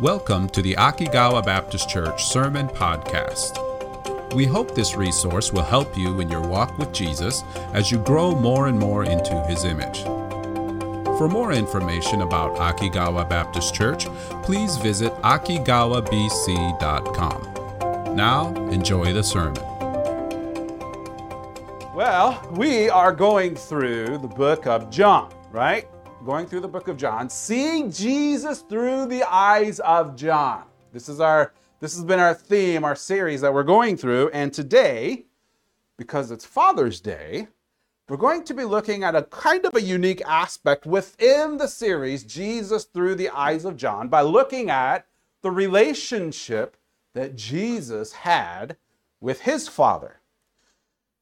Welcome to the Akigawa Baptist Church Sermon Podcast. We hope this resource will help you in your walk with Jesus as you grow more and more into his image. For more information about Akigawa Baptist Church, please visit akigawabc.com. Now, enjoy the sermon. Well, we are going through the book of John, right? Going through the book of John, seeing Jesus through the eyes of John. This is our this has been our theme, our series that we're going through, and today, because it's Father's Day, we're going to be looking at a kind of a unique aspect within the series Jesus through the eyes of John by looking at the relationship that Jesus had with his Father.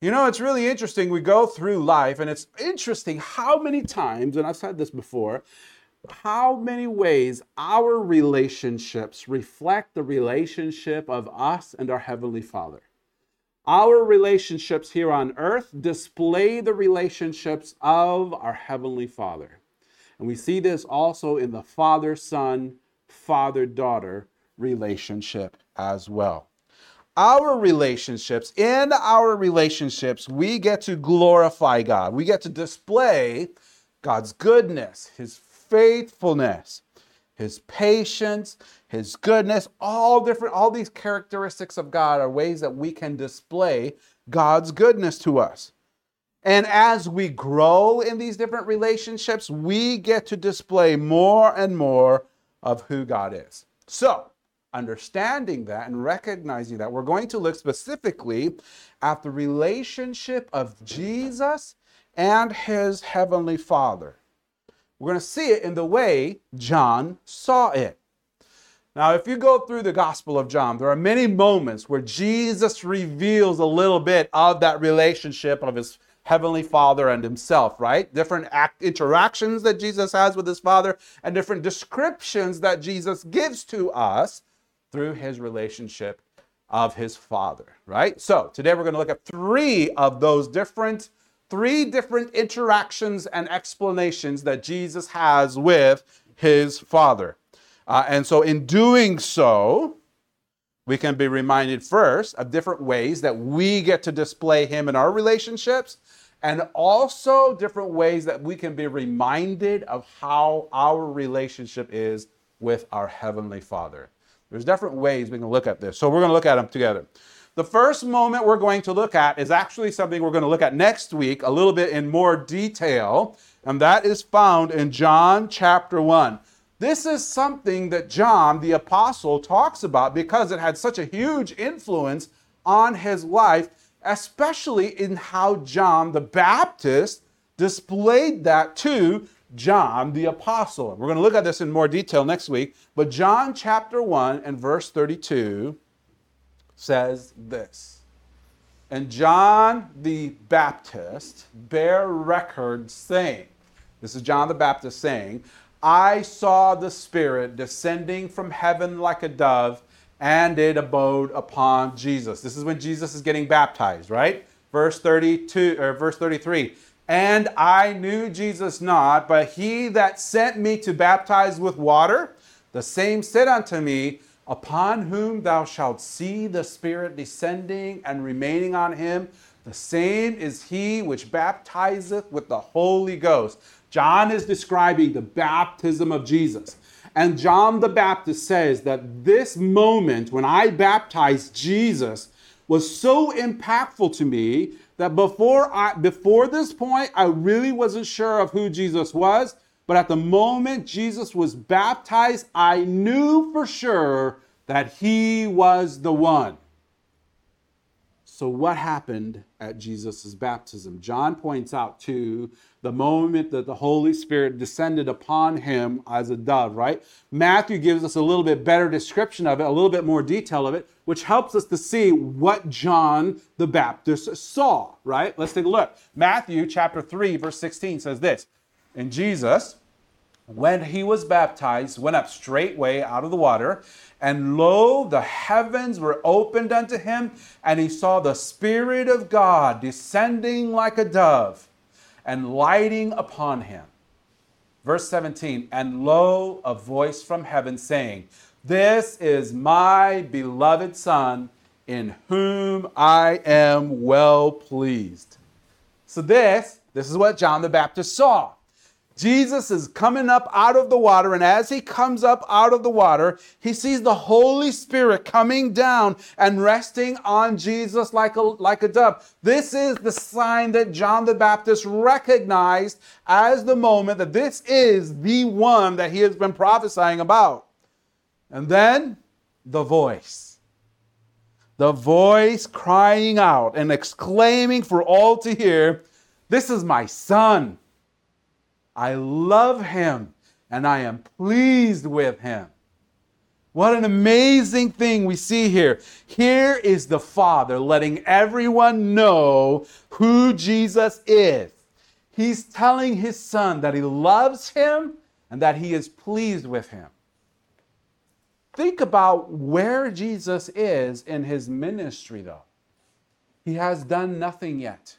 You know, it's really interesting. We go through life, and it's interesting how many times, and I've said this before, how many ways our relationships reflect the relationship of us and our Heavenly Father. Our relationships here on earth display the relationships of our Heavenly Father. And we see this also in the father son, father daughter relationship as well our relationships, in our relationships, we get to glorify God. We get to display God's goodness, His faithfulness, His patience, His goodness, all different, all these characteristics of God are ways that we can display God's goodness to us. And as we grow in these different relationships, we get to display more and more of who God is. So, understanding that and recognizing that, we're going to look specifically at the relationship of Jesus and his heavenly Father. We're going to see it in the way John saw it. Now, if you go through the Gospel of John, there are many moments where Jesus reveals a little bit of that relationship of his heavenly father and himself right different act, interactions that jesus has with his father and different descriptions that jesus gives to us through his relationship of his father, right? So today we're going to look at three of those different, three different interactions and explanations that Jesus has with his father. Uh, and so in doing so, we can be reminded first of different ways that we get to display him in our relationships and also different ways that we can be reminded of how our relationship is with our heavenly father. There's different ways we can look at this. So we're going to look at them together. The first moment we're going to look at is actually something we're going to look at next week a little bit in more detail, and that is found in John chapter 1. This is something that John the apostle talks about because it had such a huge influence on his life, especially in how John the Baptist displayed that to John the Apostle. We're going to look at this in more detail next week, but John chapter 1 and verse 32 says this. And John the Baptist bare record saying, This is John the Baptist saying, I saw the Spirit descending from heaven like a dove, and it abode upon Jesus. This is when Jesus is getting baptized, right? Verse 32 or verse 33. And I knew Jesus not, but he that sent me to baptize with water, the same said unto me, Upon whom thou shalt see the Spirit descending and remaining on him, the same is he which baptizeth with the Holy Ghost. John is describing the baptism of Jesus. And John the Baptist says that this moment when I baptized Jesus was so impactful to me that before I before this point I really wasn't sure of who Jesus was, but at the moment Jesus was baptized, I knew for sure that he was the one. So, what happened at Jesus' baptism? John points out to the moment that the Holy Spirit descended upon him as a dove, right? Matthew gives us a little bit better description of it, a little bit more detail of it, which helps us to see what John the Baptist saw, right? Let's take a look. Matthew chapter 3, verse 16 says this And Jesus, when he was baptized, went up straightway out of the water. And lo, the heavens were opened unto him, and he saw the Spirit of God descending like a dove and lighting upon him. Verse 17, and lo, a voice from heaven saying, This is my beloved Son, in whom I am well pleased. So, this, this is what John the Baptist saw. Jesus is coming up out of the water, and as he comes up out of the water, he sees the Holy Spirit coming down and resting on Jesus like a, like a dove. This is the sign that John the Baptist recognized as the moment that this is the one that he has been prophesying about. And then the voice. The voice crying out and exclaiming for all to hear, This is my son I love him and I am pleased with him. What an amazing thing we see here. Here is the Father letting everyone know who Jesus is. He's telling his Son that he loves him and that he is pleased with him. Think about where Jesus is in his ministry, though. He has done nothing yet.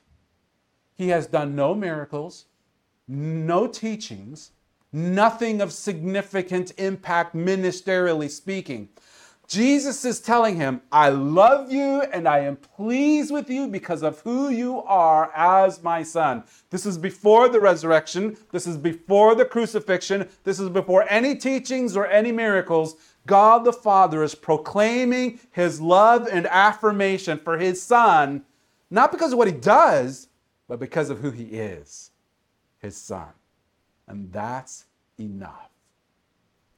He has done no miracles no teachings, nothing of significant impact ministerially speaking. Jesus is telling him, I love you and I am pleased with you because of who you are as my son. This is before the resurrection. This is before the crucifixion. This is before any teachings or any miracles. God the Father is proclaiming his love and affirmation for his son, not because of what he does, but because of who he is his son. And that's enough.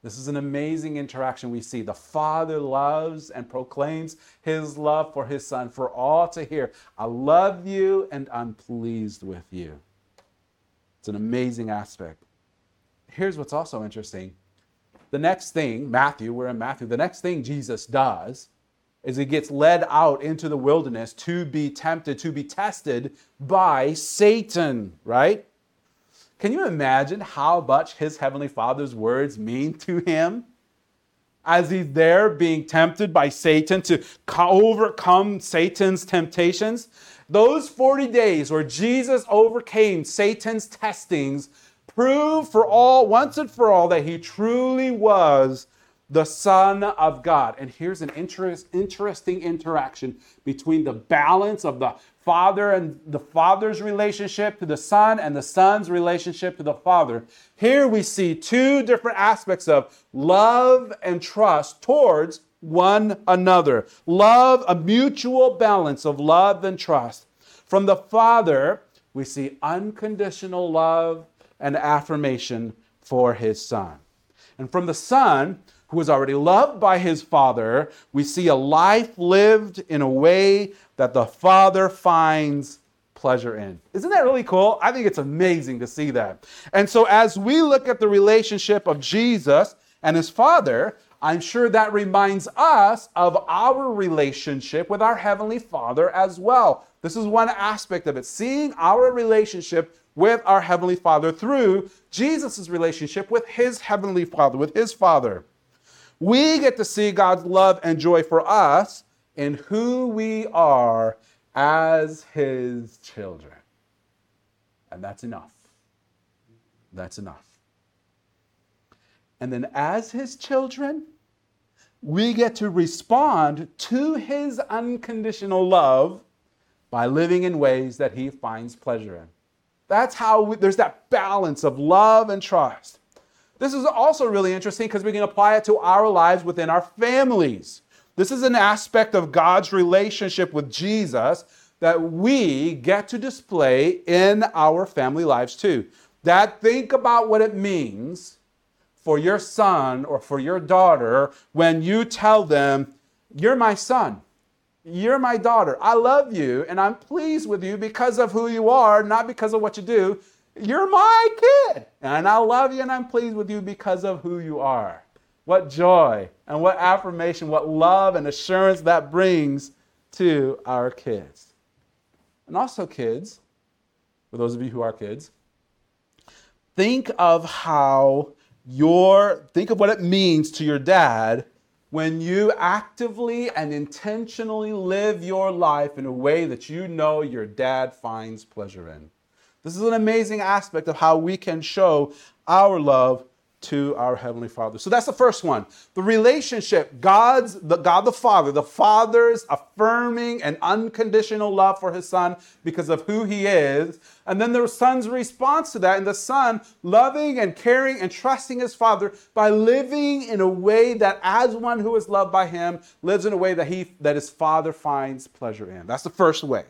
This is an amazing interaction we see. The Father loves and proclaims his love for his Son for all to hear. I love you and I'm pleased with you. It's an amazing aspect. Here's what's also interesting. The next thing, Matthew, we're in Matthew, the next thing Jesus does is he gets led out into the wilderness to be tempted, to be tested by Satan, right? Can you imagine how much his heavenly Father's words mean to him? As he's there being tempted by Satan to overcome Satan's temptations, those 40 days where Jesus overcame Satan's testings prove for all, once and for all, that he truly was the Son of God. And here's an interest, interesting interaction between the balance of the Father and the Father's relationship to the Son and the Son's relationship to the Father. Here we see two different aspects of love and trust towards one another. Love, a mutual balance of love and trust. From the Father, we see unconditional love and affirmation for his Son. And from the Son, who is already loved by his Father, we see a life lived in a way that the Father finds pleasure in. Isn't that really cool? I think it's amazing to see that. And so, as we look at the relationship of Jesus and his Father, I'm sure that reminds us of our relationship with our Heavenly Father as well. This is one aspect of it, seeing our relationship with our Heavenly Father through Jesus' relationship with his Heavenly Father, with his Father. We get to see God's love and joy for us in who we are as His children. And that's enough. That's enough. And then, as His children, we get to respond to His unconditional love by living in ways that He finds pleasure in. That's how we, there's that balance of love and trust. This is also really interesting because we can apply it to our lives within our families. This is an aspect of God's relationship with Jesus that we get to display in our family lives too. That think about what it means for your son or for your daughter when you tell them, You're my son. You're my daughter. I love you and I'm pleased with you because of who you are, not because of what you do. You're my kid. And I love you and I'm pleased with you because of who you are. What joy and what affirmation, what love and assurance that brings to our kids. And also, kids, for those of you who are kids, think of how your, think of what it means to your dad when you actively and intentionally live your life in a way that you know your dad finds pleasure in. This is an amazing aspect of how we can show our love to our heavenly Father. So that's the first one. The relationship, God's the God the Father, the Father's affirming and unconditional love for his son because of who he is, and then the son's response to that and the son loving and caring and trusting his father by living in a way that as one who is loved by him lives in a way that he that his father finds pleasure in. That's the first way.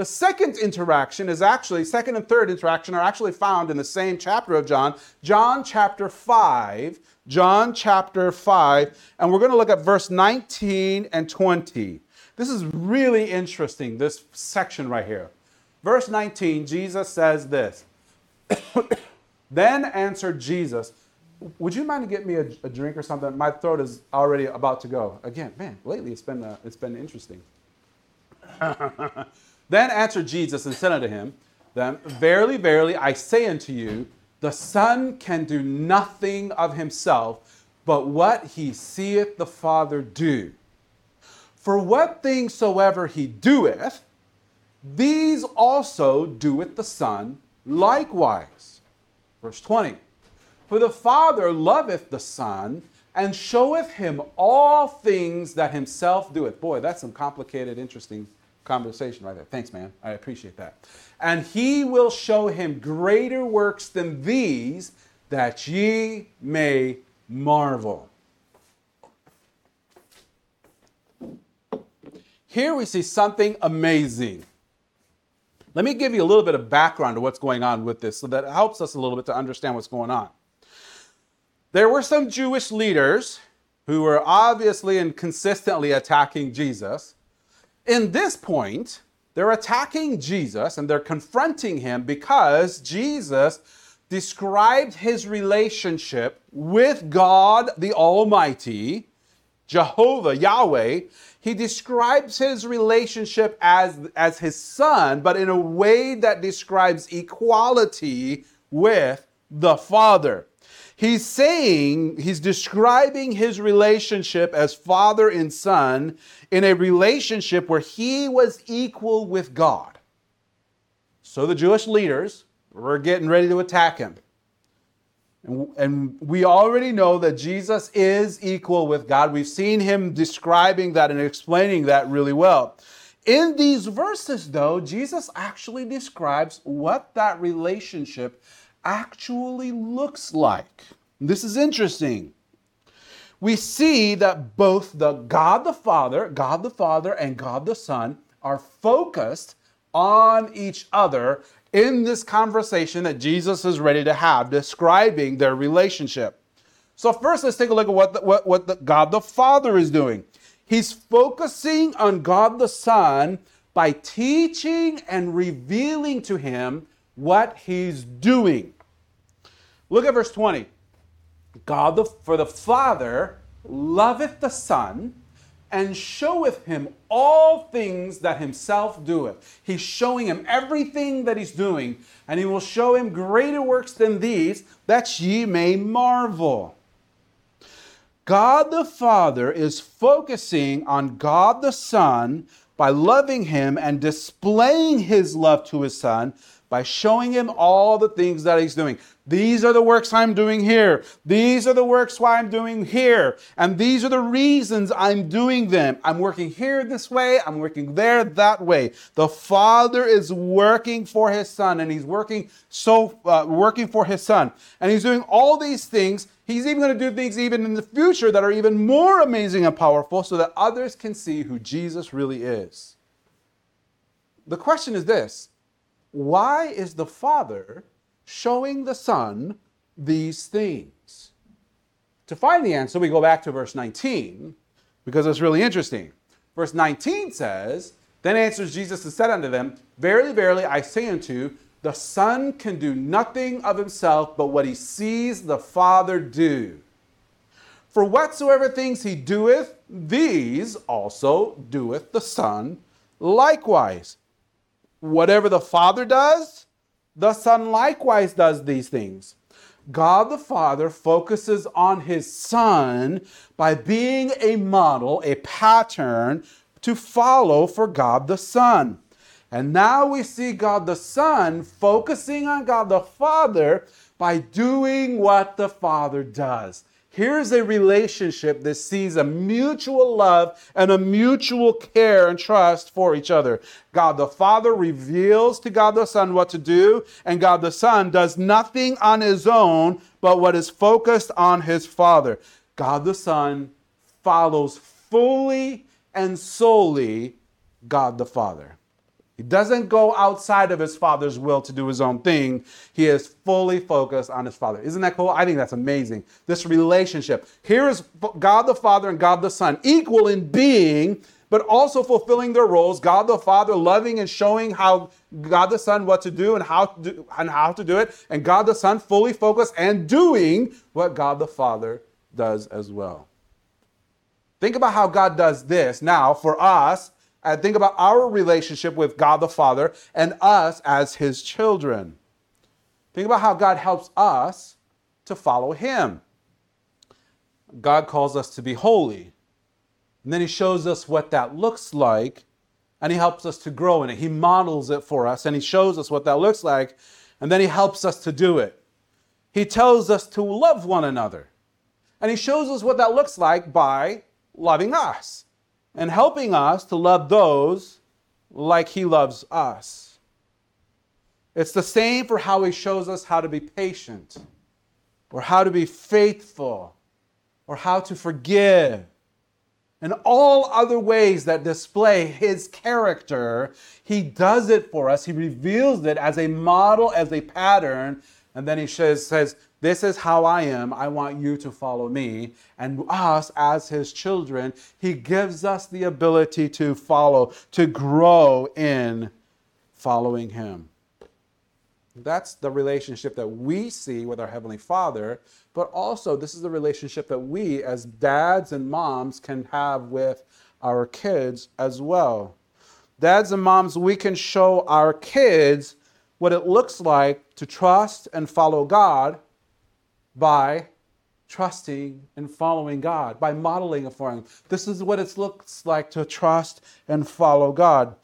The second interaction is actually, second and third interaction are actually found in the same chapter of John, John chapter 5. John chapter 5, and we're going to look at verse 19 and 20. This is really interesting, this section right here. Verse 19, Jesus says this Then answered Jesus, Would you mind to get me a, a, drink or something? My throat is already about to go. Again, man, lately it's been, uh, it's been interesting. Then answered Jesus and said unto him, Then, Verily, verily, I say unto you, the Son can do nothing of himself, but what he seeth the Father do. For what things soever he doeth, these also doeth the Son likewise. Verse 20 For the Father loveth the Son, and showeth him all things that himself doeth. Boy, that's some complicated, interesting conversation right there. Thanks, man. I appreciate that. And he will show him greater works than these, that ye may marvel. Here we see something amazing. Let me give you a little bit of background to what's going on with this so that it helps us a little bit to understand what's going on. There were some Jewish leaders who were obviously and consistently attacking Jesus. In this point, they're attacking Jesus and they're confronting him because Jesus described his relationship with God the Almighty, Jehovah, Yahweh. He describes his relationship as, as his son, but in a way that describes equality with the Father. He's saying, he's describing his relationship as father and son in a relationship where he was equal with God. So the Jewish leaders were getting ready to attack him. And, we already know that Jesus is equal with God. We've seen him describing that and explaining that really well. In these verses, though, Jesus actually describes what that relationship actually looks like. This is interesting. We see that both the God the Father, God the Father, and God the Son are focused on each other in this conversation that Jesus is ready to have, describing their relationship. So, first, let's take a look at what, the, what, what the God the Father is doing. He's focusing on God the Son by teaching and revealing to him what he's doing. Look at verse 20. God the, for the Father loveth the Son and showeth him all things that himself doeth. He's showing him everything that he's doing, and he will show him greater works than these, that ye may marvel. God the Father is focusing on God the Son by loving him and displaying his love to his Son by showing him all the things that he's doing. These are the works I'm doing here. These are the works why I'm doing here. And these are the reasons I'm doing them. I'm working here this way. I'm working there that way. The Father is working for his Son, and he's working so uh, working for his Son, and he's doing all these things. He's even going to do things even in the future that are even more amazing and powerful, so that others can see who Jesus really is. The question is this: Why is the Father? showing the Son these things? To find the answer, we go back to verse 19 because it's really interesting. Verse 19 says, Then answers Jesus and said unto them, Verily, verily, I say unto you, the Son can do nothing of himself but what he sees the Father do. For whatsoever things he doeth, these also doeth the Son likewise. Whatever the Father does, the Son likewise does these things. God the Father focuses on his Son by being a model, a pattern to follow for God the Son. And now we see God the Son focusing on God the Father by doing what the Father does. Here's a relationship that sees a mutual love and a mutual care and trust for each other. God the Father reveals to God the Son what to do, and God the Son does nothing on his own but what is focused on his Father. God the Son follows fully and solely God the Father. He doesn't go outside of his father's will to do his own thing. He is fully focused on his father. Isn't that cool? I think that's amazing. This relationship. Here is God the Father and God the Son, equal in being, but also fulfilling their roles. God the Father loving and showing how God the Son what to do and how to do, and how to do it, and God the Son fully focused and doing what God the Father does as well. Think about how God does this now for us and think about our relationship with God the Father and us as his children. Think about how God helps us to follow him. God calls us to be holy. And then he shows us what that looks like and he helps us to grow in it. He models it for us and he shows us what that looks like and then he helps us to do it. He tells us to love one another. And he shows us what that looks like by loving us and helping us to love those like He loves us. It's the same for how He shows us how to be patient, or how to be faithful, or how to forgive. And all other ways that display his character, he does it for us. He reveals it as a model, as a pattern, and then he says, this is how I am. I want you to follow me. And us, as his children, he gives us the ability to follow, to grow in following him. That's the relationship that we see with our Heavenly Father, but also this is the relationship that we, as dads and moms, can have with our kids as well. Dads and moms, we can show our kids what it looks like to trust and follow God by trusting and following God, by modeling for Him. This is what it looks like to trust and follow God.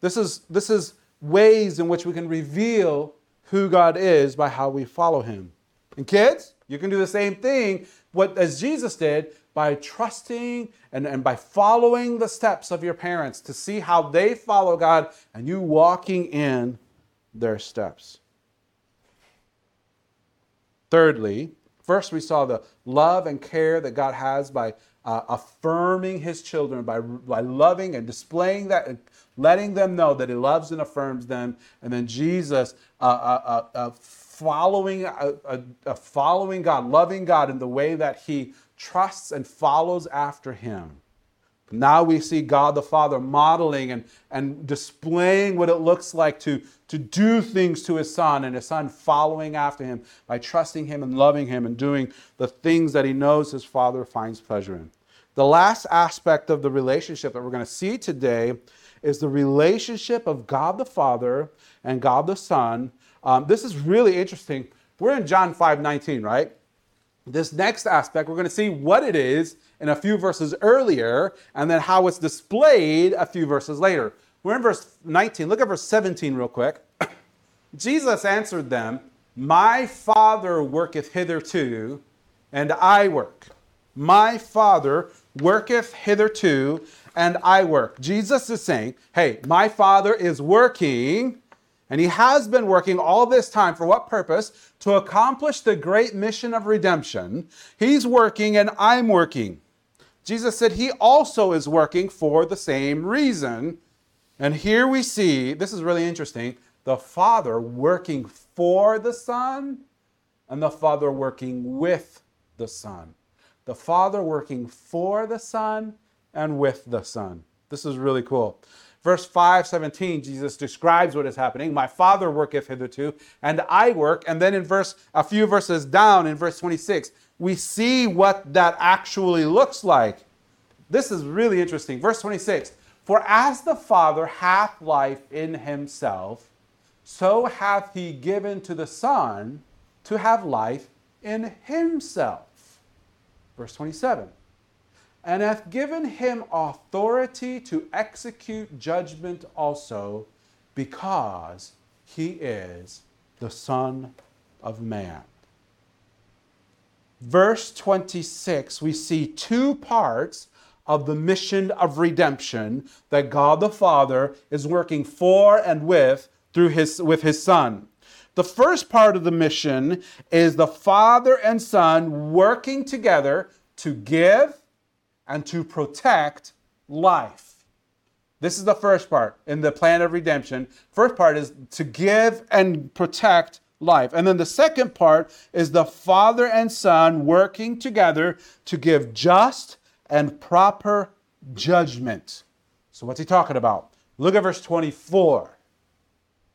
This is, this is ways in which we can reveal who God is by how we follow Him. And kids, you can do the same thing what, as Jesus did by trusting and, and by following the steps of your parents to see how they follow God and you walking in their steps. Thirdly, first we saw the love and care that God has by uh, affirming his children, by, by loving and displaying that, and letting them know that he loves and affirms them. And then Jesus uh, uh, uh, uh following, uh, following God, loving God in the way that he trusts and follows after him. Now we see God the Father modeling and, and displaying what it looks like to, to do things to his son, and his son following after him by trusting him and loving him and doing the things that he knows his father finds pleasure in. The last aspect of the relationship that we're going to see today is the relationship of God the Father and God the Son. Um, this is really interesting. We're in John 5 19, right? This next aspect, we're going to see what it is in a few verses earlier and then how it's displayed a few verses later. We're in verse 19. Look at verse 17 real quick. Jesus answered them, My Father worketh hitherto, and I work. My Father worketh hitherto, and I work. Jesus is saying, Hey, my Father is working and he has been working all this time for what purpose? To accomplish the great mission of redemption. He's working and I'm working. Jesus said he also is working for the same reason. And here we see, this is really interesting, the Father working for the Son and the Father working with the Son. The Father working for the Son and with the Son. This is really cool. Verse 5 17, Jesus describes what is happening. My Father worketh hitherto, and I work. And then in verse, a few verses down, in verse 26, we see what that actually looks like. This is really interesting. Verse 26 For as the Father hath life in himself, so hath he given to the Son to have life in himself. Verse 27 and hath given him authority to execute judgment also, because he is the Son of Man. Verse 26, we see two parts of the mission of redemption that God the Father is working for and with through his with his son. The first part of the mission is the Father and Son working together to give and to protect life. This is the first part in the plan of redemption. First part is to give and protect life. And then the second part is the Father and Son working together to give just and proper judgment. So, what's he talking about? Look at verse 24.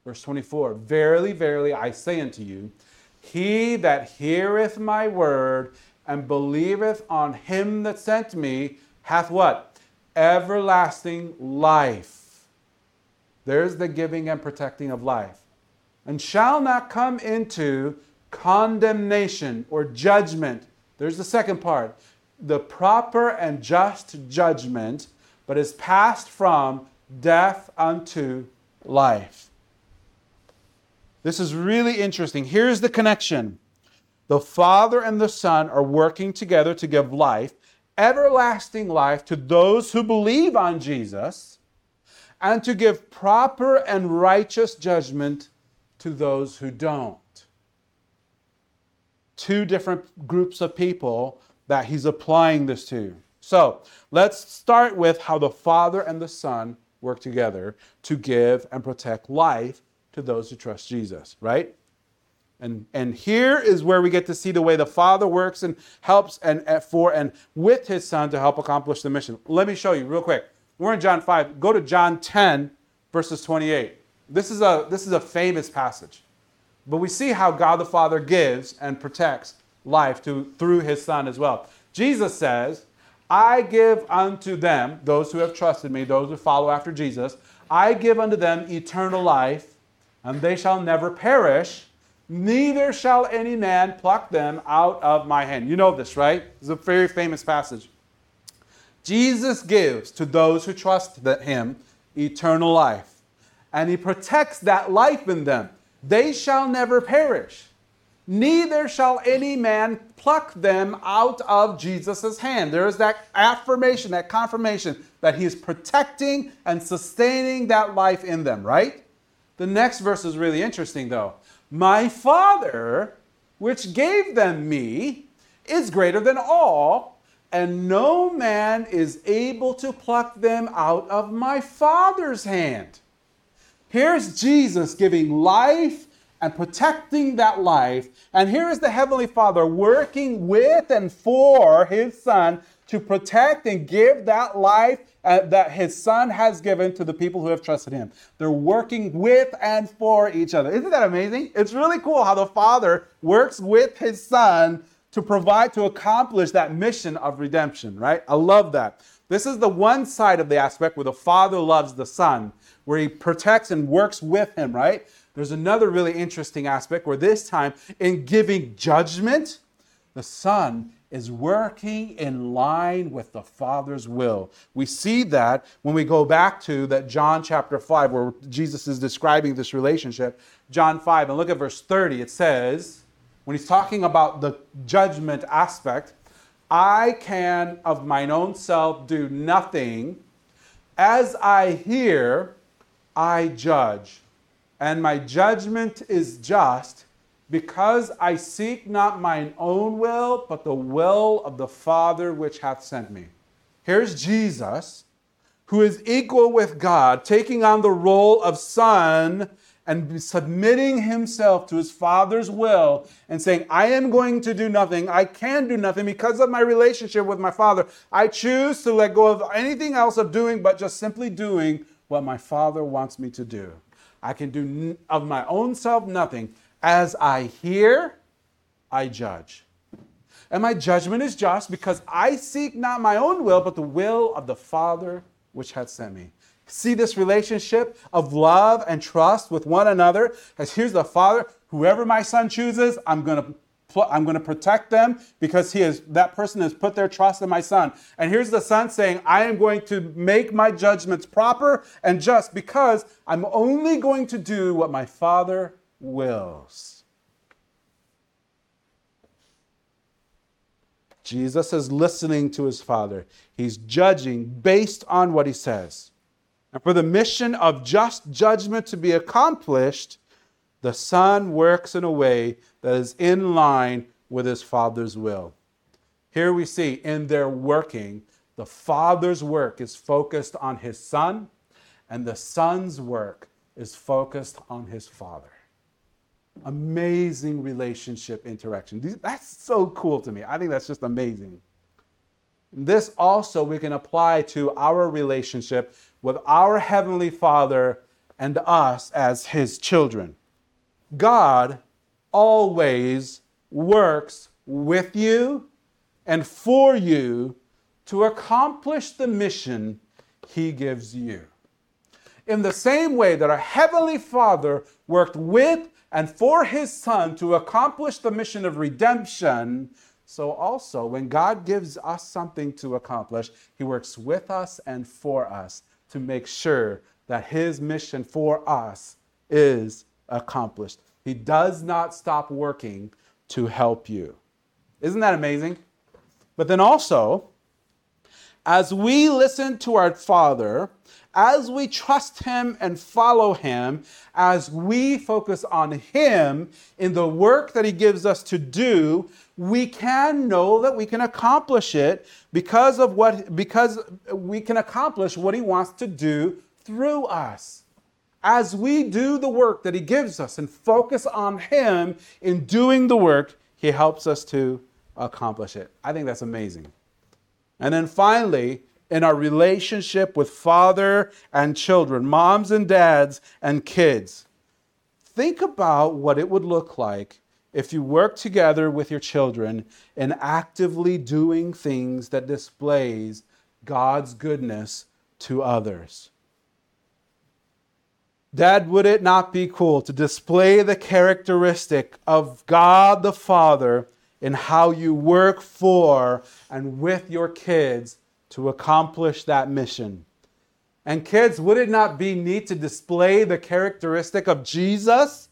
Verse 24 Verily, verily, I say unto you, he that heareth my word and believeth on him that sent me hath what? Everlasting life. There's the giving and protecting of life. And shall not come into condemnation or judgment. There's the second part the proper and just judgment, but is passed from death unto life. This is really interesting. Here's the connection the Father and the Son are working together to give life, everlasting life, to those who believe on Jesus, and to give proper and righteous judgment to those who don't. Two different groups of people that he's applying this to. So let's start with how the Father and the Son work together to give and protect life to those who trust Jesus, right? And, and here is where we get to see the way the Father works and helps and, and for and with his Son to help accomplish the mission. Let me show you real quick. We're in John 5. Go to John 10, verses 28. This is a, this is a famous passage. But we see how God the Father gives and protects life to, through his Son as well. Jesus says, I give unto them, those who have trusted me, those who follow after Jesus, I give unto them eternal life, and they shall never perish, neither shall any man pluck them out of my hand. You know this, right? It's a very famous passage. Jesus gives to those who trust him eternal life, and he protects that life in them. They shall never perish neither shall any man pluck them out of Jesus' hand. There is that affirmation, that confirmation that he is protecting and sustaining that life in them, right? The next verse is really interesting, though. My Father, which gave them me, is greater than all, and no man is able to pluck them out of my Father's hand. Here's Jesus giving life and protecting that life. And here is the Heavenly Father working with and for His Son to protect and give that life uh, that His Son has given to the people who have trusted Him. They're working with and for each other. Isn't that amazing? It's really cool how the Father works with His Son to provide, to accomplish that mission of redemption, right? I love that. This is the one side of the aspect where the Father loves the Son, where He protects and works with Him, right? There's another really interesting aspect where this time, in giving judgment, the Son is working in line with the Father's will. We see that when we go back to that John chapter 5, where Jesus is describing this relationship. John 5, and look at verse 30, it says, when he's talking about the judgment aspect, I can of mine own self do nothing. As I hear, I judge and my judgment is just, because I seek not mine own will, but the will of the Father which hath sent me. Here's Jesus, who is equal with God, taking on the role of Son and submitting himself to his Father's will and saying, I am going to do nothing. I can do nothing because of my relationship with my Father. I choose to let go of anything else of doing, but just simply doing what my Father wants me to do. I can do of my own self nothing. As I hear, I judge. And my judgment is just because I seek not my own will, but the will of the Father which hath sent me. See this relationship of love and trust with one another? As here's the Father, whoever my son chooses, I'm going to I'm going to protect them because he is that person has put their trust in my son. And here's the son saying, I am going to make my judgments proper and just because I'm only going to do what my father wills. Jesus is listening to his Father. He's judging based on what he says. And for the mission of just judgment to be accomplished, the Son works in a way that is in line with his Father's will. Here we see in their working, the Father's work is focused on his Son, and the Son's work is focused on his Father. Amazing relationship interaction. That's so cool to me. I think that's just amazing. This also we can apply to our relationship with our Heavenly Father and us as His children. God always works with you and for you to accomplish the mission He gives you. In the same way that our Heavenly Father worked with and for His Son to accomplish the mission of redemption, so also when God gives us something to accomplish, He works with us and for us to make sure that His mission for us is accomplished. He does not stop working to help you. Isn't that amazing? But then also, as we listen to our Father, as we trust Him and follow Him, as we focus on Him in the work that He gives us to do, we can know that we can accomplish it because of what because we can accomplish what He wants to do through us. As we do the work that He gives us and focus on Him in doing the work, He helps us to accomplish it. I think that's amazing. And then finally, in our relationship with father and children, moms and dads and kids. Think about what it would look like if you work together with your children in actively doing things that displays God's goodness to others. Dad, would it not be cool to display the characteristic of God the Father in how you work for and with your kids to accomplish that mission. And kids, would it not be neat to display the characteristic of Jesus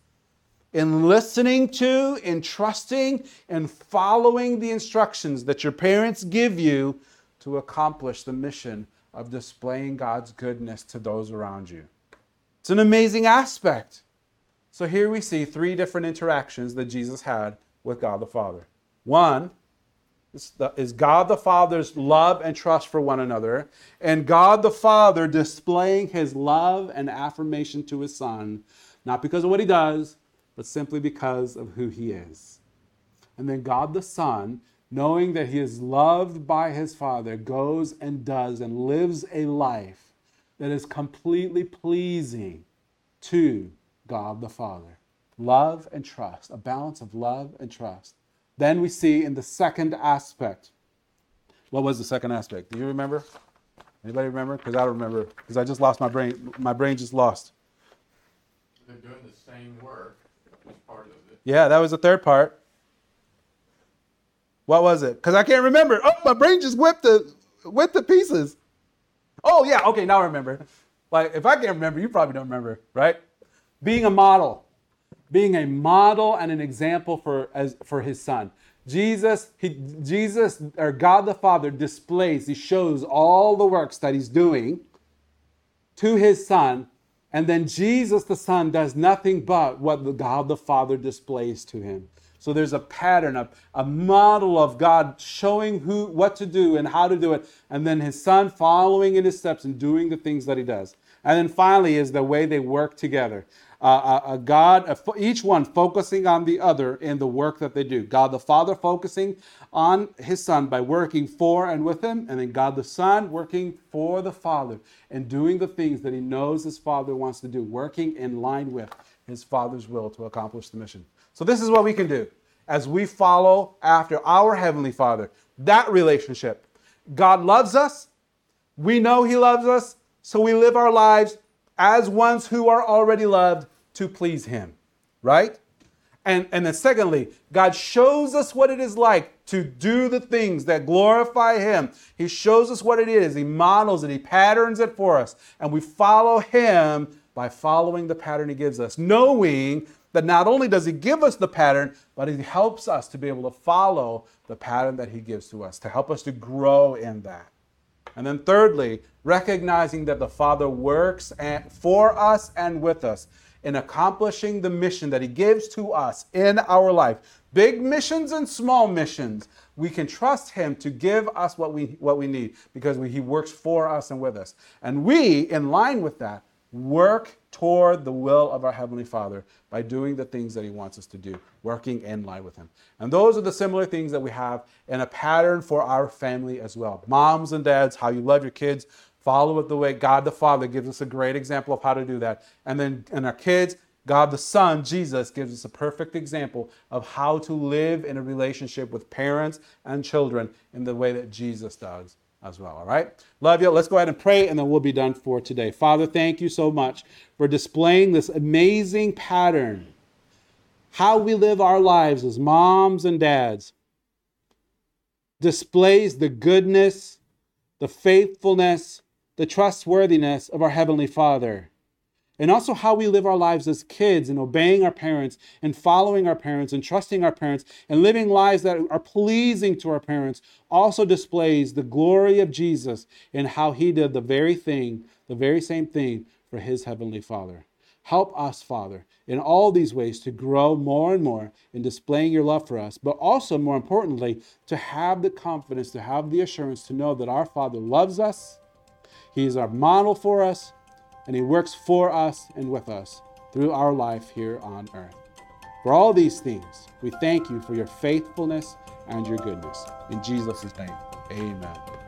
in listening to, in trusting, and following the instructions that your parents give you to accomplish the mission of displaying God's goodness to those around you? It's an amazing aspect. So here we see three different interactions that Jesus had with God the Father. One, is God the Father's love and trust for one another, and God the Father displaying his love and affirmation to his Son, not because of what he does, but simply because of who he is. And then God the Son, knowing that he is loved by his Father, goes and does and lives a life that is completely pleasing to God the Father. Love and trust, a balance of love and trust. Then we see in the second aspect. What was the second aspect? Do you remember? Anybody remember? Because I don't remember. Because I just lost my brain. My brain just lost. They're doing the same work as part of it. Yeah, that was the third part. What was it? Because I can't remember. Oh, my brain just whipped the whipped the pieces. Oh yeah, okay, now I remember. Like if I can't remember, you probably don't remember, right? Being a model being a model and an example for, as, for his son. Jesus, he, Jesus, or God the Father displays, he shows all the works that he's doing to his son, and then Jesus the Son does nothing but what the God the Father displays to him. So there's a pattern, a, a model of God showing who what to do and how to do it, and then his son following in his steps and doing the things that he does. And then finally is the way they work together uh, a, God, uh, a, each one focusing on the other in the work that they do. God the Father focusing on his Son by working for and with him, and then God the Son working for the Father and doing the things that he knows his Father wants to do, working in line with his Father's will to accomplish the mission. So, this is what we can do as we follow after our Heavenly Father. That relationship. God loves us. We know He loves us. So we live our lives as ones who are already loved to please Him, right? And, and then, secondly, God shows us what it is like to do the things that glorify Him. He shows us what it is, He models it, He patterns it for us, and we follow Him by following the pattern He gives us, knowing that not only does He give us the pattern, but He helps us to be able to follow the pattern that He gives to us, to help us to grow in that. And then, thirdly, recognizing that the Father works for us and with us in accomplishing the mission that He gives to us in our life. Big missions and small missions, we can trust Him to give us what we, what we need because we, He works for us and with us. And we, in line with that, work toward the will of our Heavenly Father by doing the things that He wants us to do, working in line with Him. And those are the similar things that we have in a pattern for our family as well. Moms and dads, how you love your kids, follow it the way God the Father gives us a great example of how to do that. And then in our kids, God the Son, Jesus, gives us a perfect example of how to live in a relationship with parents and children in the way that Jesus does as well. All right? Love you. Let's go ahead and pray and then we'll be done for today. Father, thank you so much for displaying this amazing pattern. How we live our lives as moms and dads displays the goodness, the faithfulness, the trustworthiness of our Heavenly Father and also how we live our lives as kids and obeying our parents and following our parents and trusting our parents and living lives that are pleasing to our parents also displays the glory of Jesus and how he did the very thing, the very same thing for his heavenly Father. Help us, Father, in all these ways to grow more and more in displaying your love for us, but also, more importantly, to have the confidence, to have the assurance to know that our Father loves us. He is our model for us and He works for us and with us through our life here on earth. For all these things, we thank you for your faithfulness and your goodness. In Jesus' name, amen.